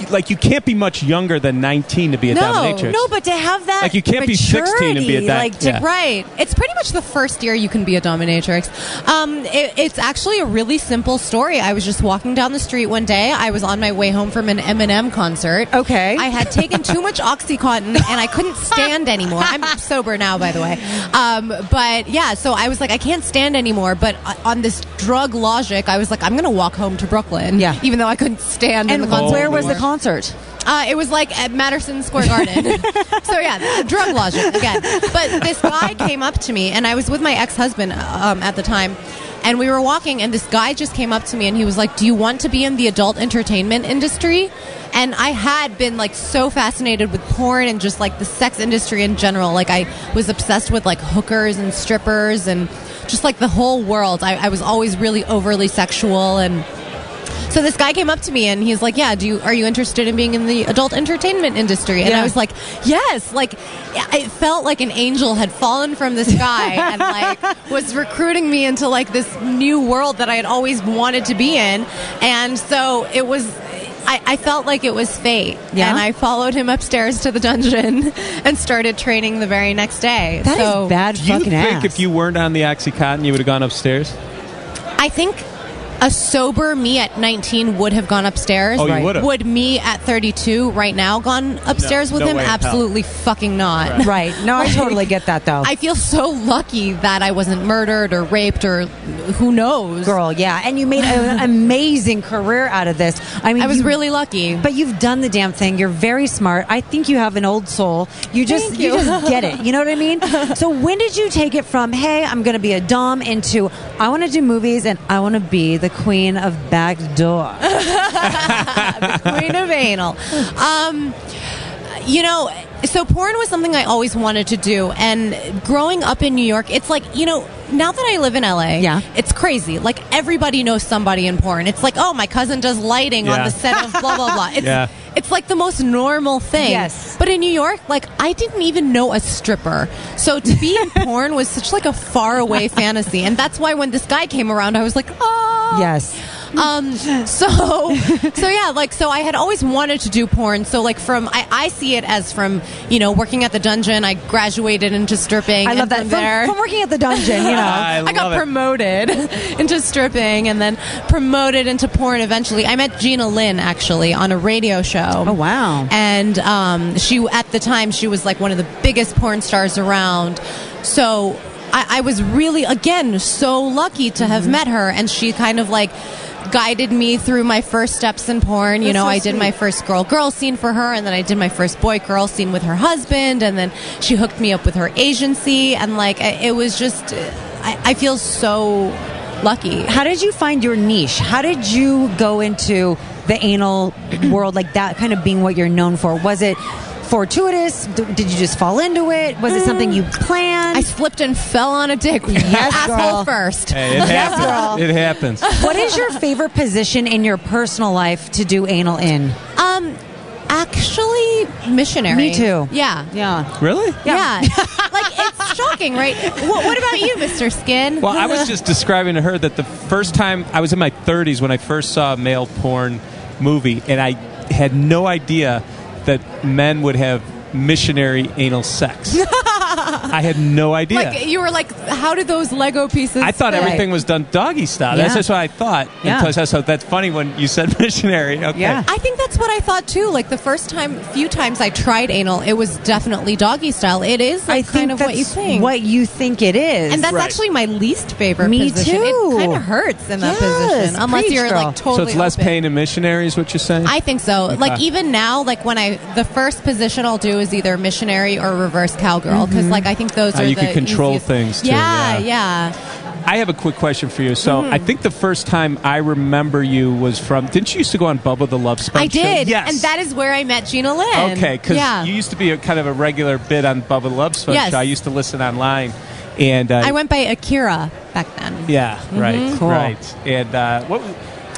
like you can't be much younger than 19 to be a No, dominatrix. No, but to have that Like, you can't be 16 and be a maturity, di- like yeah. Right. It's pretty much the first year you can be a dominatrix. Um, it, it's actually a really simple story. I was just walking down the street one day. I was on my way home from an Eminem concert. Okay. I had taken too much OxyContin and I couldn't stand anymore. I'm sober now, by the way. Um, but yeah, so I was like, I can't stand anymore. But uh, on this drug logic, I was like, I'm going to walk home to Brooklyn. Yeah. Even though I couldn't stand in And the concert. where was the anymore. Concert? Uh, it was like at Madison Square Garden. so yeah, drug logic again. But this guy came up to me, and I was with my ex-husband um, at the time, and we were walking, and this guy just came up to me, and he was like, "Do you want to be in the adult entertainment industry?" And I had been like so fascinated with porn and just like the sex industry in general. Like I was obsessed with like hookers and strippers and just like the whole world. I, I was always really overly sexual and. So this guy came up to me and he's like, "Yeah, do you are you interested in being in the adult entertainment industry?" And Yeah. I was like, "Yes!" Like it felt like an angel had fallen from the sky and like was recruiting me into like this new world that I had always wanted to be in. And so it was I, I felt like it was fate. Yeah? And I followed him upstairs to the dungeon and started training the very next day. That is so bad Do you think ass. if you weren't on the OxyContin, you would have gone upstairs? I think a sober me at 19 would have gone upstairs. Oh, you Right. would've. Would me at 32 right now gone upstairs No, with no him? way in hell. Absolutely fucking not. right. No, I totally get that though. I feel so lucky that I wasn't murdered or raped or who knows. Girl, yeah, and you made an amazing career out of this. I mean, I was you- really lucky. But you've done the damn thing. You're very smart. I think you have an old soul. You just Thank you. you. just get it. You know what I mean? so when did you take it from hey, I'm going to be a dom into I want to do movies and I want to be the queen of backdoor. Queen of anal. Um, you know, so porn was something I always wanted to do. And growing up in New York, it's like, you know, now that I live in LA, Yeah. it's crazy. Like everybody knows somebody in porn. It's like, oh, my cousin does lighting on the set of blah blah blah. It's Yeah. it's like the most normal thing. Yes. But in New York, like I didn't even know a stripper. So to be in porn was such like a far away fantasy. And that's why when this guy came around, I was like, oh yes. um so so yeah like so i had always wanted to do porn so like from i, I see it as from you know working at the dungeon i graduated into stripping I love and that. from From, there from working at the dungeon, you know. I, I got it. promoted into stripping and then promoted into porn eventually. I met Gina Lynn actually on a radio show. Oh, wow. And um, she at the time she was like one of the biggest porn stars around. So I, I was really again so lucky to Mm-hmm. have met her, and she kind of like guided me through my first steps in porn. You know, so I did my first girl girl scene for her, and then I did my first boy girl scene with her husband, and then she hooked me up with her agency, and like it was just, I, I feel so lucky. How did you find your niche? How did you go into the anal world like that kind of being what you're known for? Was it fortuitous? D- Did you just fall into it? Was it something you planned? I slipped and fell on a dick. Yes, asshole girl. first. Hey, it happens. girl. It happens. what is your favorite position in your personal life to do anal in? Um, actually, missionary. Me too. Yeah. Yeah. Really? Yeah. like it's shocking, right? What, what about you, Mr. Skin? Well, I was just describing to her that the first time I was in my 30s when I first saw a male porn movie, and I had no idea that men would have missionary anal sex. I had no idea. Like you were like, how did those Lego pieces? I thought fit? everything was done doggy style. That's just what I thought. Yeah. Until- so that's funny when you said missionary. Okay. Yeah. I think that's what I thought too. Like the first time, few times I tried anal, it was definitely doggy style. It is like I think kind of what you think. what you think it is. and that's Right. actually my least favorite Me position. too. It kind of hurts in that Yes, position, unless preach, you're girl. like totally. So it's less open. pain in missionary, is what you're saying? I think so. Like even now, like when I the first position I'll do is either missionary or reverse cowgirl mm-hmm. Because like I think those Uh, are you can control easiest- things, too, Yeah, yeah. yeah. I have a quick question for you. So Mm-hmm. I think the first time I remember you was from. Didn't you used to go on Bubba the Love Sponge? I did, Show? Yes. and that is where I met Gina Lynn. Okay, because yeah. you used to be a kind of a regular bit on Bubba the Love Sponge. Yes. Show. I used to listen online, and uh, I went by Akira back then. Yeah, right, Cool. right. And uh, what?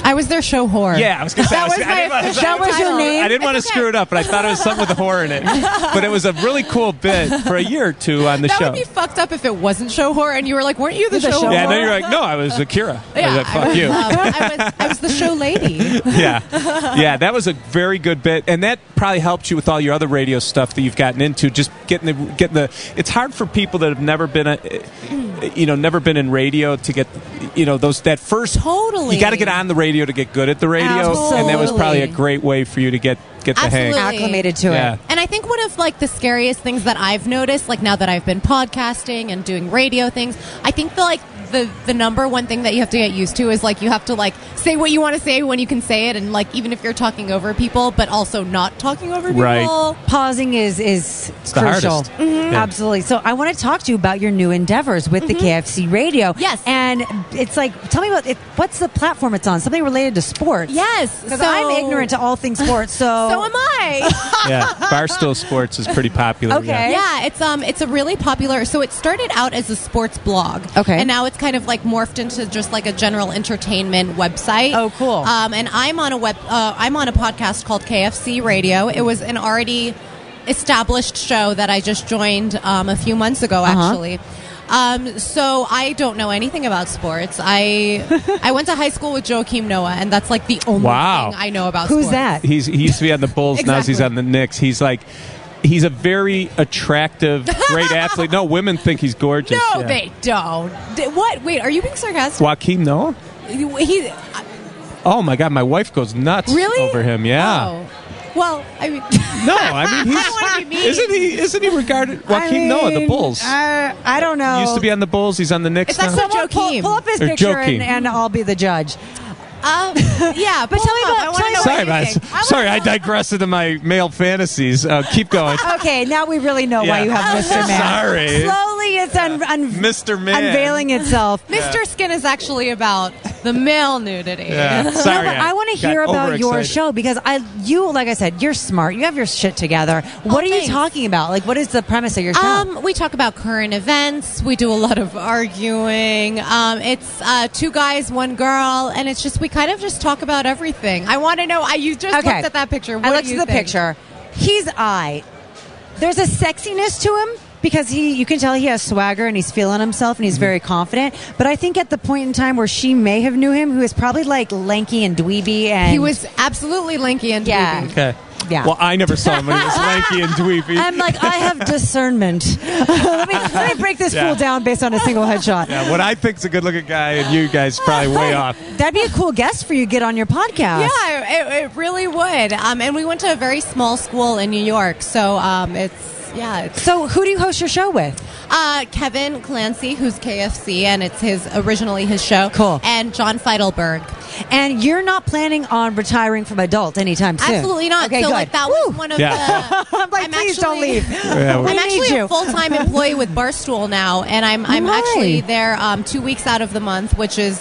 Was- I was their show whore. Yeah, I was going to say. That I was, was my didn't wanna- official That was your name? I didn't want to okay. screw it up, but I thought it was something with a horror in it. But it was a really cool bit for a year or two on the That show. would be fucked up if it wasn't show whore and you were like, weren't you the, the show, show whore? yeah, and then you're like, no, I was Akira. I was Yeah, like, I fuck was, you. um, I, was, I was the show lady. yeah, yeah, that was a very good bit, and that probably helped you with all your other radio stuff that you've gotten into. Just getting the getting the. It's hard for people that have never been, a, you know, never been in radio to get, you know, those that first. Totally. You got to get on the radio to get good at the radio, and that was probably a great way for you to get get the hang. Absolutely. acclimated to Yeah. it. And I think one of like the scariest things that I've noticed, like now that I've been podcasting and doing radio things, I think the like the the number one thing that you have to get used to is like you have to like say what you want to say when you can say it, and like even if you're talking over people, but also not talking over people. Right. Pausing is is the crucial. hardest. Mm-hmm. Yeah. Absolutely. So I want to talk to you about your new endeavors with the KFC Radio. Yes. and it's like, tell me about it. What's the platform it's on? Something related to sports. Yes, because so- I'm ignorant to all things sports. So So am I. Yeah, Barstool Sports is pretty popular. Okay. yeah. Yeah, it's um, it's a really popular. So it started out as a sports blog, Okay. and now it's kind of like morphed into just like a general entertainment website. Oh, cool. Um, and I'm on a web, uh, I'm on a podcast called KFC Radio. It was an already established show that I just joined um, a few months ago, Uh-huh. actually. Um, so I don't know anything about sports. I I went to high school with Joakim Noah, and that's like the only Wow. thing I know about. Who's sports. that? He's he used to be on the Bulls. Now he's on the Knicks. He's like. He's a very attractive, great athlete. No, women think he's gorgeous. No, yeah. they don't. What? Wait, are you being sarcastic? Joakim Noah? He Oh my God, my wife goes nuts really over him. Yeah. Oh. Well, I mean, No, I mean I he's be mean. isn't he isn't he regarded Joakim Noah the Bulls? Uh, I don't know. He used to be on the Bulls. He's on the Knicks It's not now. pull, pull up his Or picture and, and I'll be the judge. Um, yeah. But tell me him up. about- I wanna tell me know about- sorry, what you think. Sorry, I digressed into my male fantasies. Uh, keep going. Okay, now we really know why you have Mr. Man. Sorry. Slowly, it's un- un- Mr. Man. unveiling itself. Mr. Skin is actually about the male nudity. Yeah. Sorry. No, but I want to got hear about your overexcited. show because I, you, like I said, you're smart. You have your shit together. What are you talking about? Like, what is the premise of your show? Um, we talk about current events. We do a lot of arguing. Um, it's uh, two guys, one girl, and it's just we kind of just talk about everything. I want to know. I you just okay, looked at that picture. What I do looked you at the think? picture. He's I. There's a sexiness to him because he, you can tell he has swagger and he's feeling himself and he's Mm-hmm. very confident. But I think at the point in time where she may have knew him, who is probably like lanky and dweeby, and He was absolutely lanky and Yeah. dweeby. Okay. Yeah. Well, I never saw him when he was lanky and dweeby. I'm like, I have discernment. let, me, let me break this Yeah. fool down based on a single headshot. yeah, what I think's a good-looking guy, and you guys probably way off. That'd be a cool guest for you to get on your podcast. Yeah, it, it really would. Um, and we went to a very small school in New York, so um, it's yeah. So, who do you host your show with? uh, Kevin Clancy, who's KFC, and it's his originally his show. Cool. And John Feitelberg. And you're not planning on retiring from adult anytime soon. Absolutely not. Okay, so good. like that Woo. was one of Yeah. the. I'm like, I'm please don't actually- leave. Yeah, We I'm actually a full time employee with Barstool now, and I'm I'm Right. actually there um, two weeks out of the month, which is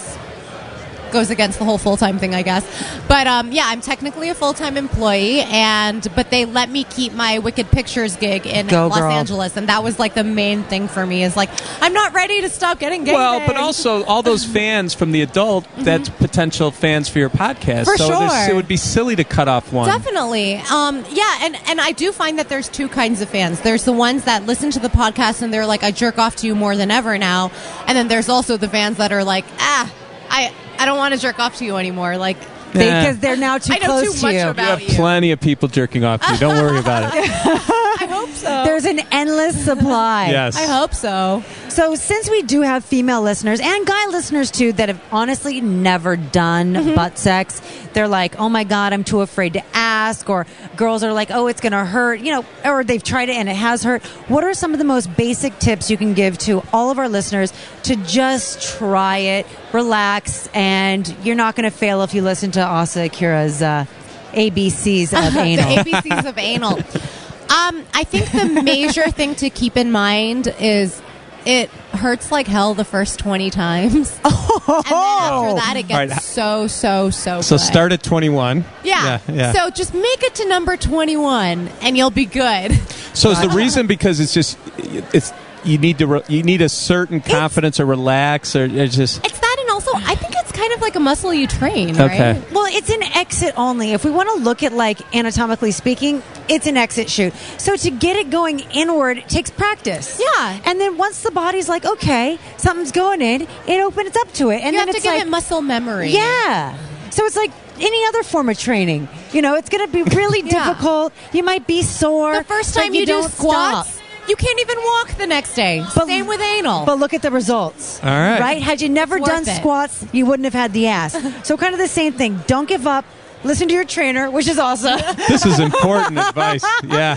goes against the whole full time thing, I guess. But um, yeah, I'm technically a full time employee, and but they let me keep my Wicked Pictures gig in Go, Los girl. Angeles, and that was like the main thing for me. Is like I'm not ready to stop getting gay. Well, but also all those fans from the adult, that's potential fans for your podcast. For so sure. it would be silly to cut off one. Definitely. Um, yeah, and, and I do find that there's two kinds of fans. There's the ones that listen to the podcast and they're like, I jerk off to you more than ever now. And then there's also the fans that are like, ah, I, I don't want to jerk off to you anymore. Like, Yeah. because they're now too I know close too to much you. We about have you. plenty of people jerking off to you. Don't worry about it. I hope so. There's an endless supply. Yes. I hope so. So, since we do have female listeners and guy listeners too that have honestly never done Mm-hmm. butt sex, they're like, oh my God, I'm too afraid to ask. Or girls are like, oh, it's going to hurt, you know, or they've tried it and it has hurt. What are some of the most basic tips you can give to all of our listeners to just try it, relax, and you're not going to fail if you listen to Asa Akira's uh, ABCs of anal? ABCs of anal. Um, I think the major thing to keep in mind is it hurts like hell the first 20 times. Oh. and then after that, it gets All right. so, so, so So good. start at 21. Yeah. Yeah. yeah. So just make it to number 21 and you'll be good. So is the reason because it's just it's you need to re- you need a certain confidence or relax or it's just It's that, and also, I think it's kind of like a muscle you train, right? Okay. It's an exit only. If we want to look at like anatomically speaking, it's an exit shoot. So to get it going inward it takes practice. Yeah. And then once the body's like, okay, something's going in, it opens up to it. And you then have to give like, it muscle memory. yeah. So it's like any other form of training. You know, it's going to be really Yeah. difficult. You might be sore. The first time you, do squats, stop. You can't even walk the next day. But- Same with anal. But look at the results. All right. Right? Had you never done it. squats, you wouldn't have had the ass. so kind of the same thing. Don't give up. Listen to your trainer, which is awesome. this is important advice. Yeah.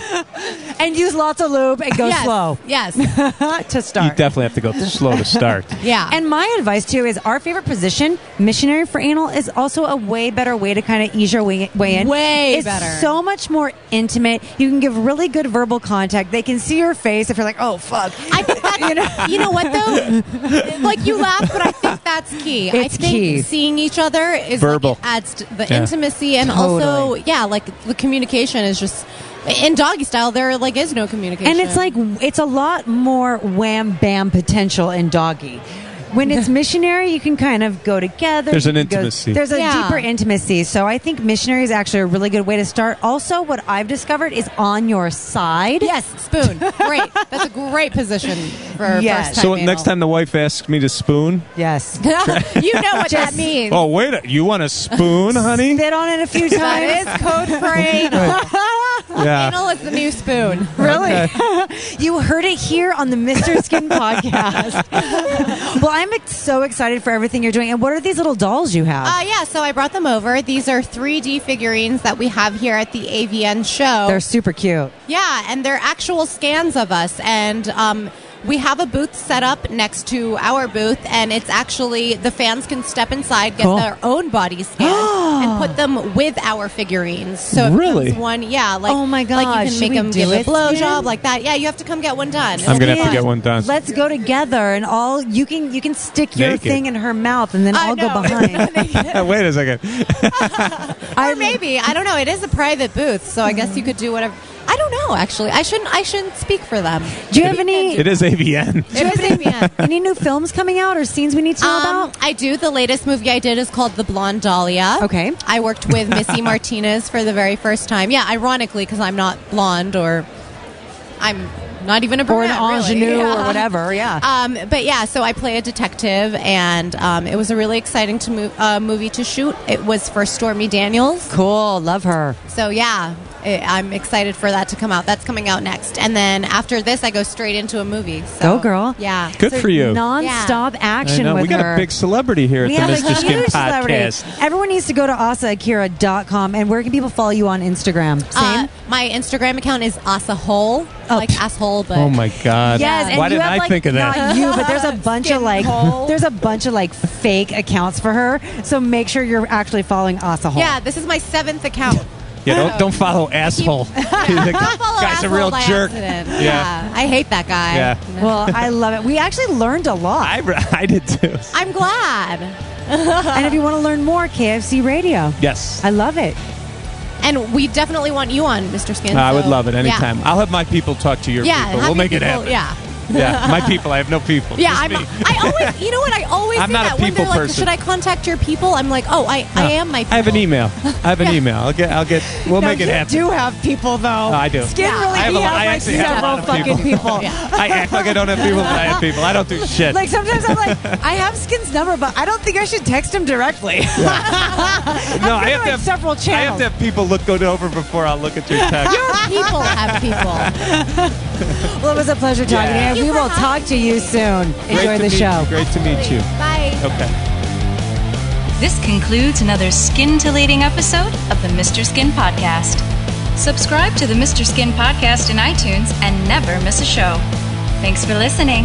and use lots of lube and go yes. slow Yes. to start. You start. definitely have to go slow to start. yeah. And my advice too is our favorite position, missionary for anal, is also a way better way to kind of ease your way, way in. Way it's better. so much more intimate. You can give really good verbal contact. They can see your face if you're like, oh fuck. I think that's, you know, you know what though? Like you laugh, but I think that's key. I It's think key. seeing each other is Verbal. Like, it adds to the Yeah. intimacy and also yeah, like the communication is just in doggy style. There like is no communication, And it's like it's a lot more wham bam potential in doggy. When it's missionary, you can kind of go together. There's an can go- intimacy. there's a Yeah. deeper intimacy. So I think missionary is actually a really good way to start. Also, what I've discovered is on your side. yes, spoon, great. That's a great position for Yes. first time. So anal. next time the wife asks me to spoon, Yes. you know what that means. oh wait, a, you want a spoon, honey? Spit on it a few times. That is code for anal. Yeah. Anal is the new spoon. Really? you heard it here on the Mr. Skin podcast. well, I'm ex- so excited for everything you're doing. And what are these little dolls you have? Uh, yeah, so I brought them over. These are 3D figurines that we have here at the AVN show. They're super cute. yeah, and they're actual scans of us. And um, we have a booth set up next to our booth, and it's actually the fans can step inside, get Cool. their own body scanned, and put them with our figurines. So it Really? becomes one, yeah, like Oh my god, like gosh, you should can make them do give a it, blowjob like that. Yeah, you have to come get one done. I'm gonna have to get one done. Let's go together and all you can you can stick your Naked. thing in her mouth and then I I'll go behind. Wait a second. or maybe I don't know. It is a private booth, so I guess you could do whatever. I don't know. Actually, I shouldn't. I shouldn't speak for them. Do you have any It is AVN. It is AVN. any new films coming out or scenes we need to know Um, about? I do. The latest movie I did is called The Blonde Dahlia. Okay. I worked with Missy Martinez for the very first time. Yeah, ironically, because I'm not blonde or I'm not even a brunette, Or an brunette, really. ingenue Yeah. or whatever, yeah. Um, but yeah, so I play a detective, and um, it was a really exciting to mo- uh, movie to shoot. It was for Stormy Daniels. cool, love her. So yeah, i I'm excited for that to come out. That's coming out next, and then after this, I go straight into a movie. So, Go, girl. Yeah. Good for you. Non-stop I action know. with We got her. a big celebrity here we at have the Mr. a Skin huge celebrity. podcast. Everyone needs to go to asaakira.com and where can people follow you on Instagram? Same? Uh, my Instagram account is asahole, Oh. like asshole, but Oh my God. Yes, and Why you didn't have, I like, think of that? Not you, but there's a bunch of like hole. there's a bunch of like fake accounts for her. So make sure you're actually following Asa Hole. yeah, this is my seventh account. Yeah, don't, don't follow asshole. He's Don't follow guy's a real by jerk. Yeah. Yeah. I hate that guy. Yeah. Well, I love it. We actually learned a lot. I, I did too. I'm glad. and if you want to learn more, KFC Radio. Yes. I love it. And we definitely want you on, Mr. Skin. I would so- love it yeah. anytime. I'll have my people talk to your Yeah, people. have We'll your make it people- happen. Yeah, Yeah, my people. I have no people. Yeah, I'm. I always, you know what? I always I'm say not a that when people they're like, person. "Should I contact your people?" I'm like, "Oh, I, I am my." People. I have an email. I have an email. I'll get. I'll get. We'll no, make it you happen. do have people though. I do. Skin Yeah. really I have he a lot- has I like actually have a several lot of fucking people. people. I act like I don't have people, but I have people. I don't do shit. Like sometimes I'm like, I have Skin's number, but I don't think I should text him directly. no, I have like to have several I have channels. to have people look it over before I'll look at your text. Your people have people. well, it was a pleasure talking Yeah. to you. We will talk to you soon. Enjoy Great to the show. You. Great to meet you. Bye. Okay. This concludes another scintillating episode of the Mr. Skin Podcast. Subscribe to the Mr. Skin Podcast in iTunes and never miss a show. Thanks for listening.